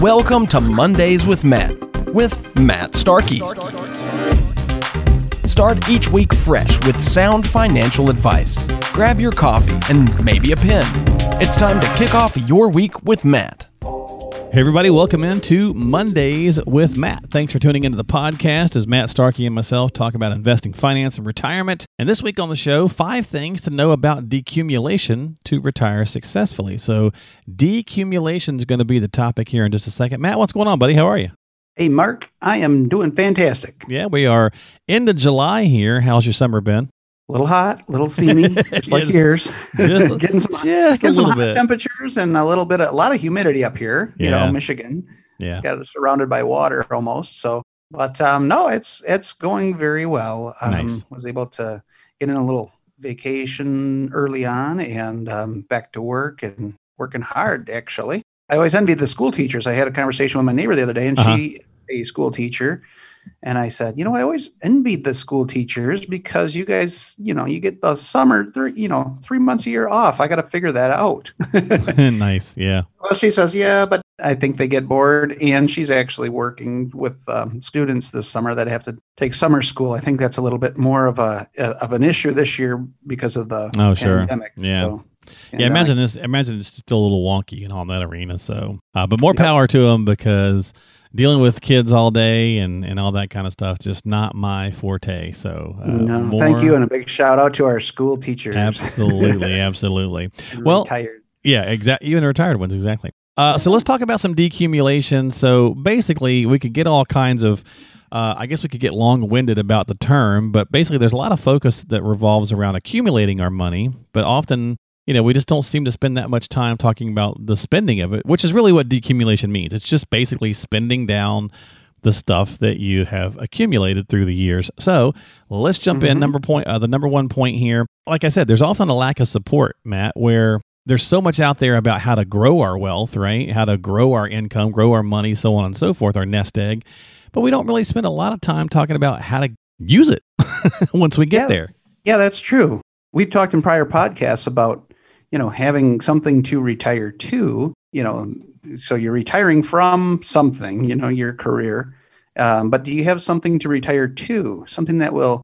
Welcome to Mondays with Matt, with Matt Starkey. Start each week fresh with sound financial advice. Grab your coffee and maybe a pen. It's time to kick off your week with Matt. Hey, everybody, welcome into Mondays with Matt. Thanks for tuning into the podcast as Matt Starkey and myself talk about investing, finance, and retirement. And this week on the show, five things to know about decumulation to retire successfully. So, decumulation is going to be the topic here in just a second. Matt, what's going on, buddy? How are you? Hey, Mark, I am doing fantastic. Yeah, we are into July here. How's your summer been? A little hot, a little steamy, just like yours. Just- getting some, just getting some hot temperatures and a little bit, of, a lot of humidity up here. You know, Michigan Yeah. got us surrounded by water almost. So, but um, no, it's it's going very well. Um, Nice. Was able to get in a little vacation early on and um, back to work and working hard. Actually, I always envied the school teachers. I had a conversation with my neighbor the other day, and Uh-huh. she a school teacher. And I said, you know, I always envied the school teachers because you guys, you know, you get the summer, three, you know, three months a year off. I got to figure that out. nice. Yeah. well, she says, yeah, but I think they get bored. And she's actually working with um, students this summer that have to take summer school. I think that's a little bit more of a of an issue this year because of the Oh, sure. pandemic. Yeah. So, Yeah, imagine this. Imagine it's still a little wonky and all that arena. So, uh, but more Yep. power to them because dealing with kids all day and, and all that kind of stuff just not my forte. So, uh, no, more- thank you, and a big shout out to our school teachers. absolutely, absolutely. Well, retired. Yeah, exactly. Even retired ones, exactly. Uh, so let's talk about some decumulation. So basically, we could get all kinds of. Uh, I guess we could get long winded about the term, but basically, there's a lot of focus that revolves around accumulating our money, but often, you know, we just don't seem to spend that much time talking about the spending of it, which is really what decumulation means. It's just basically spending down the stuff that you have accumulated through the years. So let's jump in. Mhm. Number point, uh, the number one point here. Like I said, there's often a lack of support, Matt, where there's so much out there about how to grow our wealth, right? How to grow our income, grow our money, so on and so forth, our nest egg. But we don't really spend a lot of time talking about how to use it once we get Yeah. there. Yeah, that's true. We've talked in prior podcasts about, you know, having something to retire to, you know, so you're retiring from something, you know, your career. Um, but do you have something to retire to? Something that will,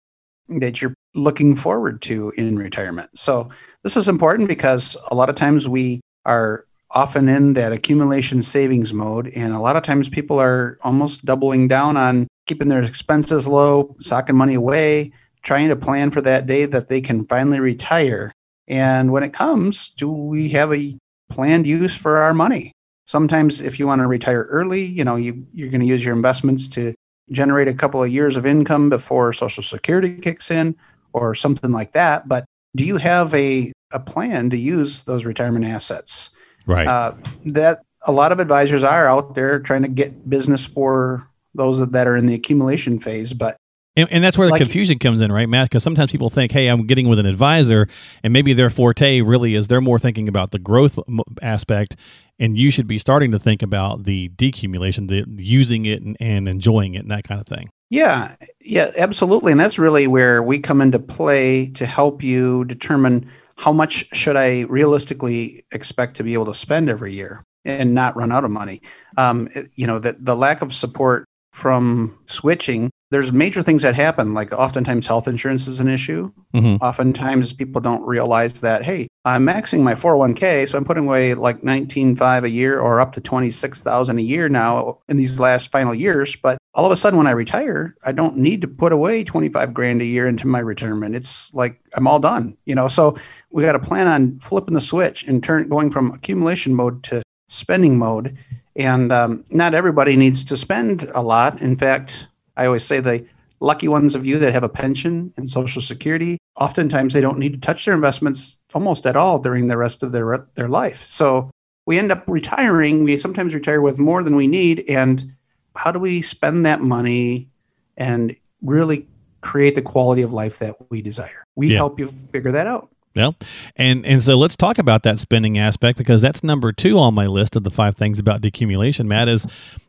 that you're looking forward to in retirement. So this is important because a lot of times we are often in that accumulation savings mode. And a lot of times people are almost doubling down on keeping their expenses low, socking money away, trying to plan for that day that they can finally retire. And when it comes, do we have a planned use for our money? Sometimes if you want to retire early, you know, you, you're going to use your investments to generate a couple of years of income before Social Security kicks in or something like that. But do you have a, a plan to use those retirement assets? Right. Uh, that a lot of advisors are out there trying to get business for those that are in the accumulation phase, but And, and that's where the Like- confusion comes in, right, Matt? Because sometimes people think, hey, I'm getting with an advisor, and maybe their forte really is they're more thinking about the growth aspect, and you should be starting to think about the decumulation, the using it and, and enjoying it, and that kind of thing. Yeah, yeah, absolutely. And that's really where we come into play to help you determine how much should I realistically expect to be able to spend every year and not run out of money. Um, you know, the, the lack of support from switching, there's major things that happen. Like oftentimes health insurance is an issue. Mhm. Oftentimes people don't realize that, hey, I'm maxing my 401k, so I'm putting away like 19.5 a year or up to 26,000 a year now in these last final years. But all of a sudden when I retire, I don't need to put away 25 grand a year into my retirement. It's like I'm all done, you know. So we got to plan on flipping the switch and turn going from accumulation mode to spending mode. And um, not everybody needs to spend a lot. In fact, I always say the lucky ones of you that have a pension and Social Security, oftentimes they don't need to touch their investments almost at all during the rest of their their life. So we end up retiring. We sometimes retire with more than we need. And how do we spend that money and really create the quality of life that we desire? We Yeah. help you figure that out. Yeah. and and so let's talk about that spending aspect because that's number two on my list of the five things about decumulation. Matt is,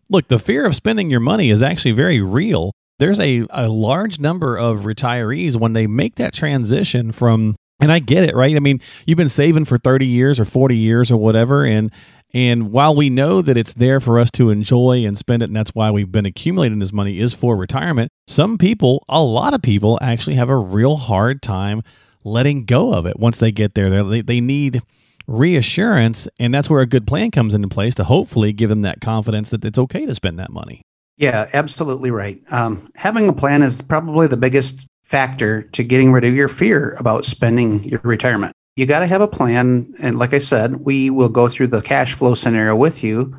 look, the fear of spending your money is actually very real. There's a a large number of retirees when they make that transition from, and I get it, right? I mean, you've been saving for thirty years or forty years or whatever, and And while we know that it's there for us to enjoy and spend it, and that's why we've been accumulating this money is for retirement, some people, a lot of people, actually have a real hard time letting go of it once they get there. They, they need reassurance, and that's where a good plan comes into place to hopefully give them that confidence that it's okay to spend that money. Yeah, absolutely right. Um, having a plan is probably the biggest factor to getting rid of your fear about spending your retirement. You got to have a plan. And like I said, we will go through the cash flow scenario with you.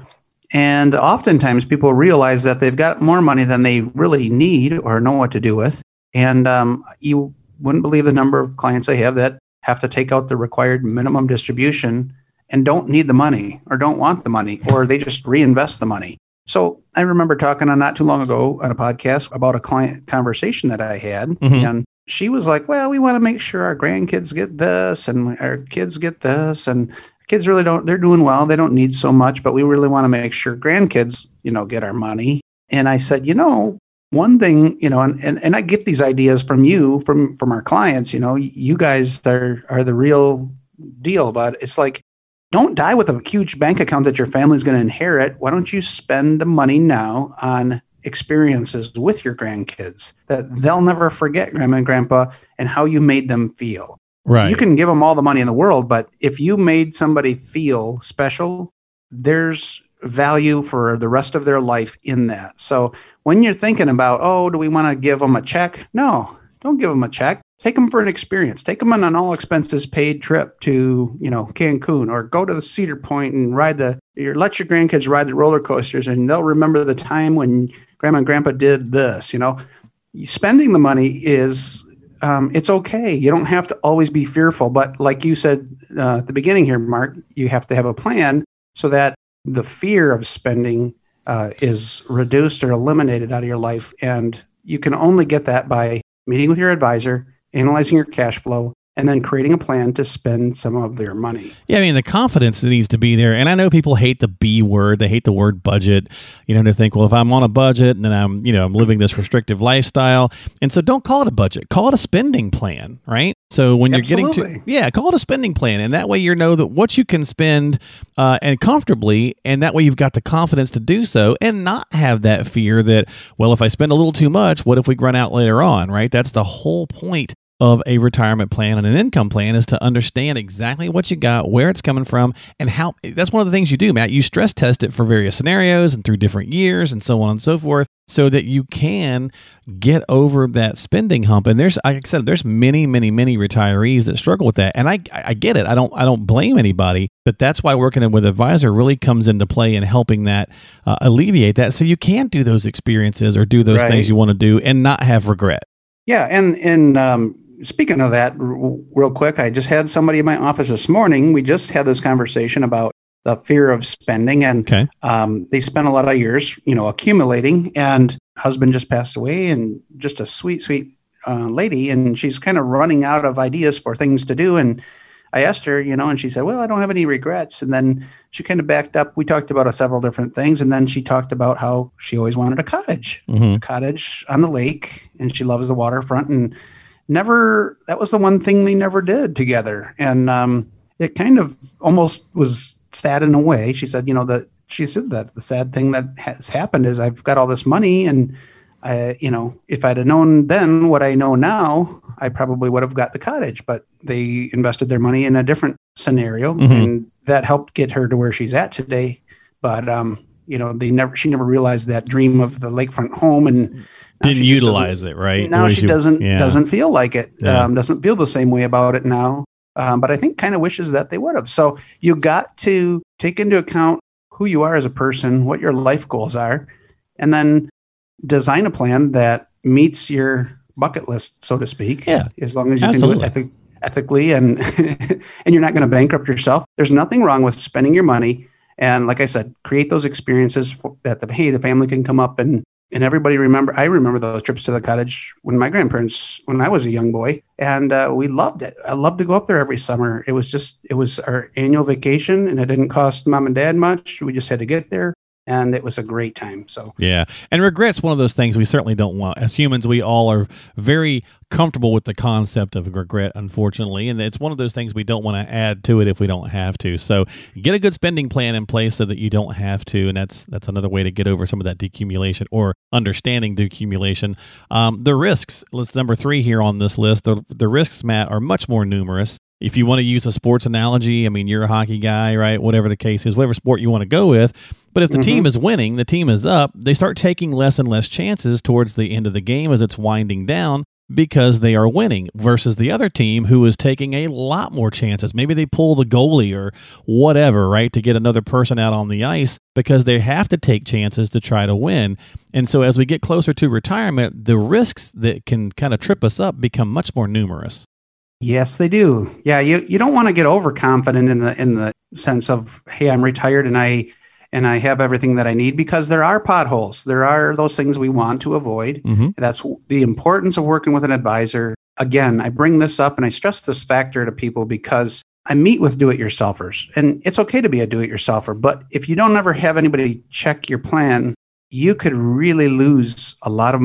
And oftentimes people realize that they've got more money than they really need or know what to do with. And um, you wouldn't believe the number of clients I have that have to take out the required minimum distribution and don't need the money or don't want the money or they just reinvest the money. So I remember talking on not too long ago on a podcast about a client conversation that I had, mm-hmm. and she was like, "Well, we want to make sure our grandkids get this and our kids get this, and kids really don't. They're doing well. They don't need so much, but we really want to make sure grandkids, you know, get our money." And I said, "You know, one thing, you know, and, and, and I get these ideas from you, from from our clients. You know, you guys are are the real deal. But it's like don't die with a huge bank account that your family's going to inherit. Why don't you spend the money now on experiences with your grandkids that they'll never forget, grandma and grandpa, and how you made them feel? Right. You can give them all the money in the world, but if you made somebody feel special, there's value for the rest of their life in that. So when you're thinking about, oh, do we want to give them a check? No, don't give them a check take them for an experience take them on an all expenses paid trip to you know cancun or go to the cedar point and ride the or let your grandkids ride the roller coasters and they'll remember the time when grandma and grandpa did this you know spending the money is um, it's okay you don't have to always be fearful but like you said uh, at the beginning here mark you have to have a plan so that the fear of spending uh, is reduced or eliminated out of your life. And you can only get that by meeting with your advisor analyzing your cash flow, and then creating a plan to spend some of their money. Yeah, I mean the confidence that needs to be there. And I know people hate the B word, they hate the word budget. You know, they think, well, if I'm on a budget and then I'm, you know, I'm living this restrictive lifestyle. And so don't call it a budget. Call it a spending plan, right? So when you're Absolutely. getting to yeah, call it a spending plan. And that way you know that what you can spend uh, and comfortably, and that way you've got the confidence to do so and not have that fear that, well, if I spend a little too much, what if we run out later on, right? That's the whole point of a retirement plan and an income plan is to understand exactly what you got, where it's coming from, and how. That's one of the things you do, Matt. You stress test it for various scenarios and through different years and so on and so forth, so that you can get over that spending hump. And there's, like I said, there's many, many, many retirees that struggle with that, and I, I get it. I don't, I don't blame anybody, but that's why working with an advisor really comes into play in helping that uh, alleviate that, so you can do those experiences or do those right. things you want to do and not have regret. Yeah, and and um, speaking of that, r- real quick, I just had somebody in my office this morning. We just had this conversation about the fear of spending, and okay. um, they spent a lot of years, you know, accumulating. And husband just passed away, and just a sweet, sweet uh, lady, and she's kind of running out of ideas for things to do. And I asked her, you know, and she said, "Well, I don't have any regrets." And then she kind of backed up. We talked about several different things, and then she talked about how she always wanted a cottage, mm-hmm. a cottage on the lake, and she loves the waterfront and never that was the one thing they never did together. And um, it kind of almost was sad in a way. She said you know that she said that the sad thing that has happened is i've got all this money and I, you know if i'd have known then what i know now i probably would have got the cottage but they invested their money in a different scenario mm-hmm. and that helped get her to where she's at today. But um you know they never she never realized that dream of the lakefront home and didn't utilize it right now she, she doesn't yeah. doesn't feel like it yeah. um, doesn't feel the same way about it now um, but i think kind of wishes that they would have so you got to take into account who you are as a person what your life goals are and then design a plan that meets your bucket list so to speak yeah as long as you Absolutely. can do it ethically and and you're not going to bankrupt yourself there's nothing wrong with spending your money and like i said create those experiences for, that the hey the family can come up and and everybody remember i remember those trips to the cottage when my grandparents when i was a young boy and uh, we loved it. I loved to go up there every summer. It was just it was our annual vacation and it didn't cost mom and dad much. We just had to get there and it was a great time. So yeah, and regrets one of those things we certainly don't want. As humans, we all are very comfortable with the concept of regret, unfortunately, and it's one of those things we don't want to add to it if we don't have to. So get a good spending plan in place so that you don't have to, and that's that's another way to get over some of that decumulation or understanding decumulation. Um, the risks, list number three here on this list. The the risks, Matt, are much more numerous if you want to use a sports analogy, I mean, you're a hockey guy, right? Whatever the case is, whatever sport you want to go with. But if the mm-hmm. team is winning, the team is up, they start taking less and less chances towards the end of the game as it's winding down because they are winning versus the other team who is taking a lot more chances. Maybe they pull the goalie or whatever, right, to get another person out on the ice because they have to take chances to try to win. And so as we get closer to retirement, the risks that can kind of trip us up become much more numerous. Yes, they do. Yeah, you, you don't want to get overconfident in the in the sense of, hey, I'm retired and I and I have everything that I need because there are potholes. There are those things we want to avoid. Mm-hmm. That's the importance of working with an advisor. Again, I bring this up and I stress this factor to people because I meet with do-it-yourselfers, and it's okay to be a do-it-yourselfer. But if you don't ever have anybody check your plan, you could really lose a lot of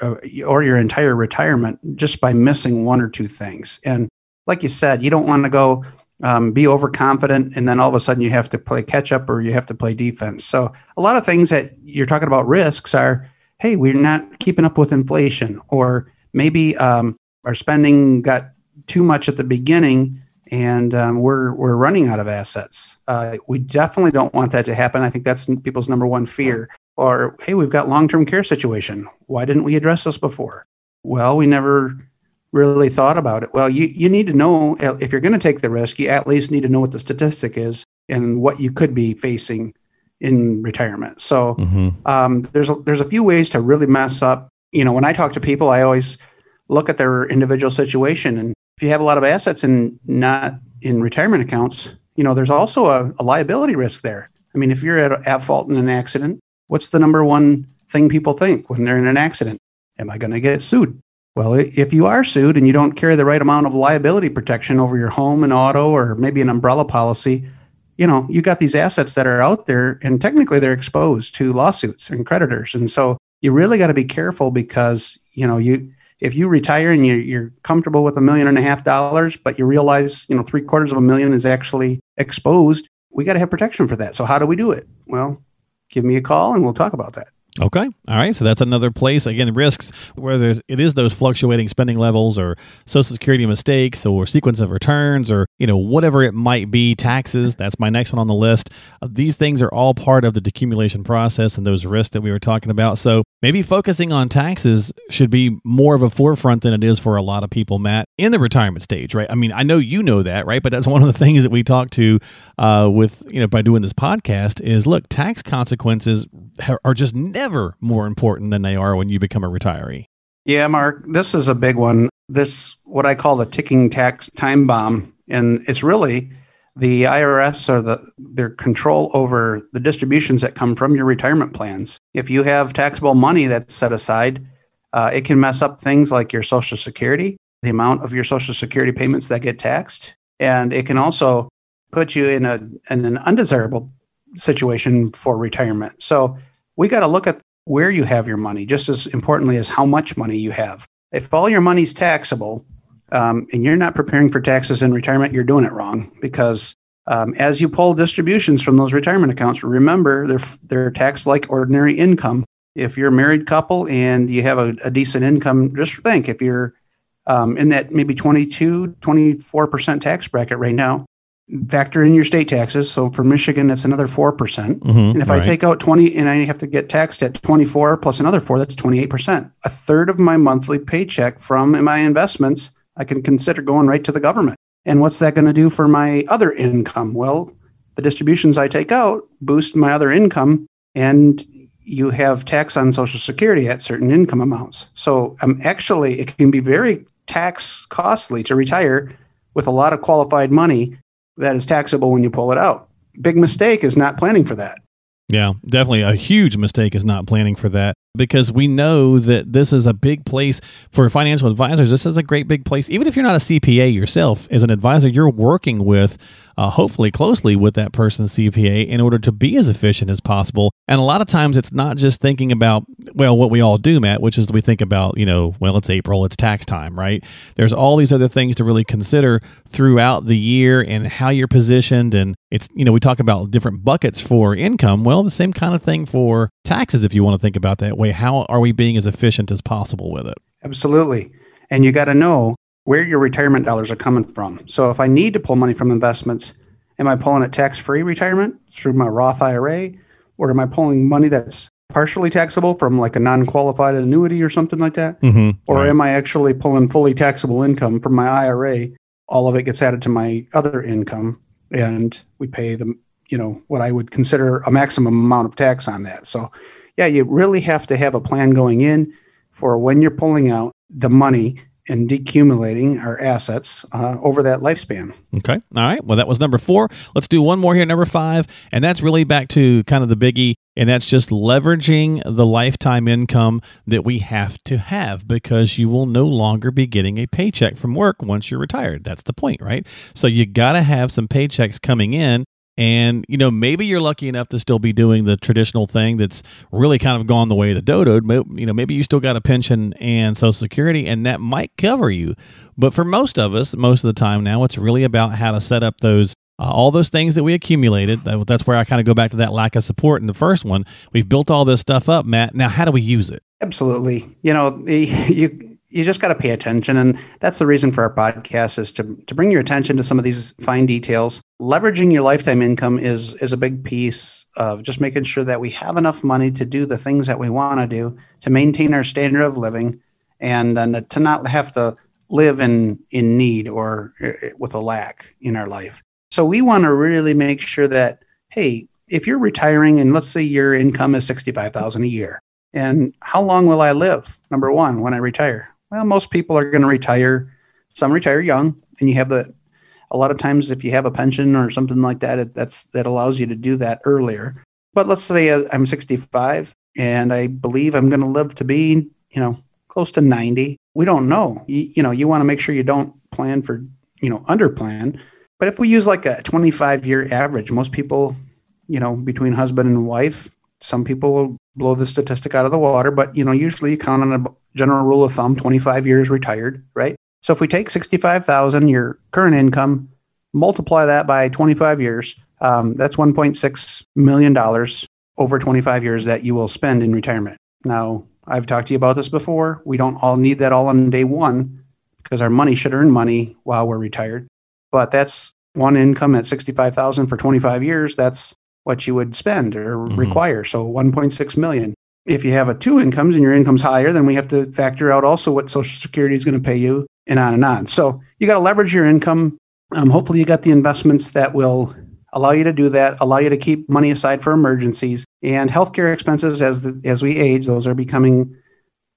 uh, or your entire retirement just by missing one or two things. And like you said, you don't want to go um, be overconfident and then all of a sudden you have to play catch up or you have to play defense. So a lot of things that you're talking about risks are, hey, we're not keeping up with inflation, or maybe um, our spending got too much at the beginning and um, we're we're running out of assets. Uh, we definitely don't want that to happen. I think that's people's number one fear. Or hey, we've got long-term care situation. Why didn't we address this before? Well, we never really thought about it. Well, you you need to know if you're going to take the risk, you at least need to know what the statistic is and what you could be facing in retirement. So mm-hmm. um, there's a, there's a few ways to really mess up. You know, when I talk to people, I always look at their individual situation and if you have a lot of assets and not in retirement accounts, you know, there's also a, a liability risk there. I mean, if you're at, at fault in an accident, what's the number one thing people think when they're in an accident? Am I going to get sued? Well, if you are sued and you don't carry the right amount of liability protection over your home and auto or maybe an umbrella policy, you know, you got these assets that are out there and technically they're exposed to lawsuits and creditors. And so you really got to be careful because, you know, you if you retire and you're, you're comfortable with a million and a half dollars, but you realize, you know, three quarters of a million is actually exposed, we got to have protection for that. So how do we do it? Well, give me a call and we'll talk about that. Okay. All right. So that's another place. Again, risks, whether it is those fluctuating spending levels or Social Security mistakes or sequence of returns or, you know, whatever it might be, taxes. That's my next one on the list. Uh, these things are all part of the decumulation process and those risks that we were talking about. So maybe focusing on taxes should be more of a forefront than it is for a lot of people, Matt, in the retirement stage, right? I mean, I know you know that, right? But that's one of the things that we talk to uh, with, you know, by doing this podcast is look, tax consequences are just never more important than they are when you become a retiree. Yeah, Mark, this is a big one. This what I call the ticking tax time bomb, and it's really the IRS or the their control over the distributions that come from your retirement plans. If you have taxable money that's set aside, uh, it can mess up things like your Social Security, the amount of your Social Security payments that get taxed, and it can also put you in a in an undesirable situation for retirement. So we got to look at where you have your money just as importantly as how much money you have. If all your money's taxable um, and you're not preparing for taxes in retirement, you're doing it wrong because um, as you pull distributions from those retirement accounts, remember they're, they're taxed like ordinary income. If you're a married couple and you have a, a decent income, just think if you're um, in that maybe 22, 24% tax bracket right now, factor in your state taxes. So for Michigan, that's another 4%. percent mm hmm and if right. I take out 20 and I have to get taxed at 24 plus another four, that's 28%. A third of my monthly paycheck from my investments, I can consider going right to the government. And what's that going to do for my other income? Well, the distributions I take out boost my other income and you have tax on social security at certain income amounts. So um, actually, it can be very tax costly to retire with a lot of qualified money that is taxable when you pull it out. Big mistake is not planning for that. Yeah, definitely a huge mistake is not planning for that because we know that this is a big place for financial advisors. This is a great big place. Even if you're not a CPA yourself, as an advisor, you're working with uh, hopefully closely with that person's CPA in order to be as efficient as possible. And a lot of times it's not just thinking about, well, what we all do, Matt, which is we think about, you know, well, it's April, it's tax time, right? There's all these other things to really consider throughout the year and how you're positioned. And it's, you know, we talk about different buckets for income. Well, the same kind of thing for taxes, if you want to think about that way. How are we being as efficient as possible with it? Absolutely. And you got to know where your retirement dollars are coming from. So if I need to pull money from investments, am I pulling it tax free retirement through my Roth IRA? Or am I pulling money that's partially taxable from like a non qualified annuity or something like that? Mm-hmm. Or Right. am I actually pulling fully taxable income from my IRA? All of it gets added to my other income and we pay the, you know, what I would consider a maximum amount of tax on that. So, yeah, you really have to have a plan going in for when you're pulling out the money and decumulating our assets uh, over that lifespan. Okay. All right. Well, that was number four. Let's do one more here, number five. And that's really back to kind of the biggie. And that's just leveraging the lifetime income that we have to have because you will no longer be getting a paycheck from work once you're retired. That's the point, right? So you got to have some paychecks coming in. And, you know, maybe you're lucky enough to still be doing the traditional thing that's really kind of gone the way of the dodo. You know, maybe you still got a pension and Social Security, and that might cover you. But for most of us, most of the time now, it's really about how to set up those uh, all those things that we accumulated. That- That's where I kind of go back to that lack of support in the first one. We've built all this stuff up, Matt. Now, how do we use it? Absolutely. You know, you you just got to pay attention and that's the reason for our podcast is to to bring your attention to some of these fine details. Leveraging your lifetime income is is a big piece of just making sure that we have enough money to do the things that we want to do to maintain our standard of living and, and to not have to live in in need or uh, with a lack in our life. So we want to really make sure that hey, if you're retiring and let's say your income is 65,000 a year, and how long will I live? Number one, when I retire. Well, most people are going to retire. Some retire young, and you have the. A lot of times, if you have a pension or something like that, it, that's that allows you to do that earlier. But let's say uh, I'm 65, and I believe I'm going to live to be, you know, close to 90. We don't know. You, you know, you want to make sure you don't plan for, you know, under plan. But if we use like a 25 year average, most people, you know, between husband and wife, some people will blow the statistic out of the water, but you know, usually you count on a general rule of thumb, 25 years retired, right? So if we take 65,000, your current income, multiply that by 25 years, um, that's 1.6 million dollars over 25 years that you will spend in retirement. Now, I've talked to you about this before. We don't all need that all on day one because our money should earn money while we're retired. But that's one income at 65,000 for 25 years. That's what you would spend or Mhm. require. So 1.6 million. If you have a two incomes and your income's higher, then we have to factor out also what Social Security is going to pay you and on and on. So you got to leverage your income. Um, hopefully, you got the investments that will allow you to do that, allow you to keep money aside for emergencies and healthcare expenses as the, as we age. Those are becoming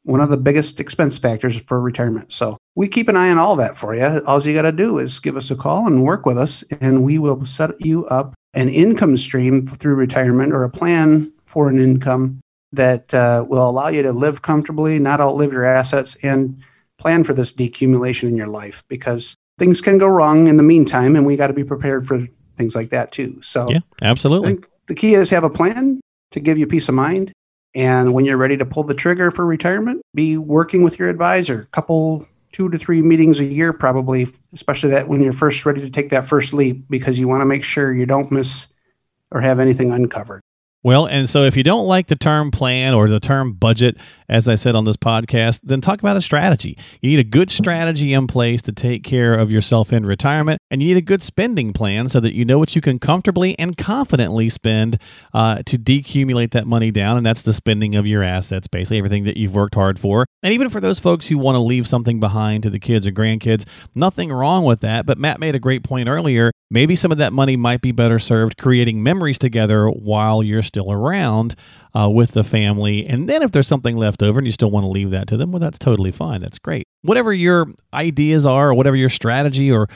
one of the biggest expense factors for retirement. So we keep an eye on all that for you. All you got to do is give us a call and work with us, and we will set you up an income stream through retirement or a plan for an income that uh, will allow you to live comfortably, not outlive your assets, and plan for this decumulation in your life because things can go wrong in the meantime, and we got to be prepared for things like that too. So Yeah, absolutely. the key is have a plan to give you peace of mind. And when you're ready to pull the trigger for retirement, be working with your advisor. Couple two to three meetings a year, probably, especially that when you're first ready to take that first leap, because you want to make sure you don't miss or have anything uncovered. Well, and so if you don't like the term plan or the term budget, as I said on this podcast, then talk about a strategy. You need a good strategy in place to take care of yourself in retirement, and you need a good spending plan so that you know what you can comfortably and confidently spend uh, to decumulate that money down. And that's the spending of your assets, basically everything that you've worked hard for. And even for those folks who want to leave something behind to the kids or grandkids, nothing wrong with that. But Matt made a great point earlier. Maybe some of that money might be better served creating memories together while you're still around uh, with the family. And then if there's something left over and you still want to leave that to them, well, that's totally fine. That's great. Whatever your ideas are, or whatever your strategy or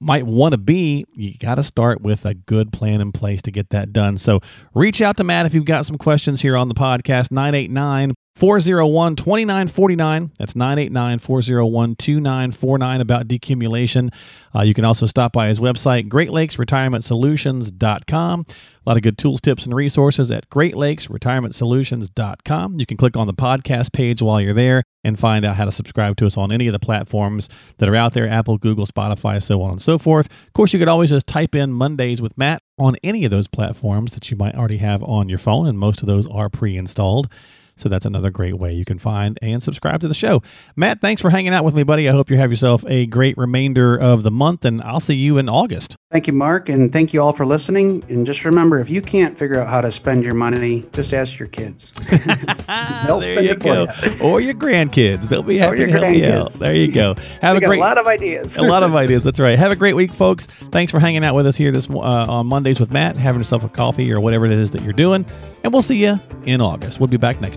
might want to be, you got to start with a good plan in place to get that done. So reach out to Matt if you've got some questions here on the podcast, 989 401 2949. That's 989 401 2949 about decumulation. Uh, you can also stop by his website, greatlakesretirementsolutions.com. A lot of good tools, tips, and resources at greatlakesretirementsolutions.com. You can click on the podcast page while you're there and find out how to subscribe to us on any of the platforms that are out there Apple, Google, Spotify, so on and so forth. Of course, you could always just type in Mondays with Matt on any of those platforms that you might already have on your phone, and most of those are pre installed. So that's another great way you can find and subscribe to the show. Matt, thanks for hanging out with me, buddy. I hope you have yourself a great remainder of the month, and I'll see you in August. Thank you, Mark, and thank you all for listening. And just remember, if you can't figure out how to spend your money, just ask your kids. They'll there you go. You. Or your grandkids. They'll be happy to help you out. There you go. Have a great a lot of ideas. a lot of ideas. That's right. Have a great week, folks. Thanks for hanging out with us here this uh, on Mondays with Matt, having yourself a coffee or whatever it is that you're doing. And we'll see you in August. We'll be back next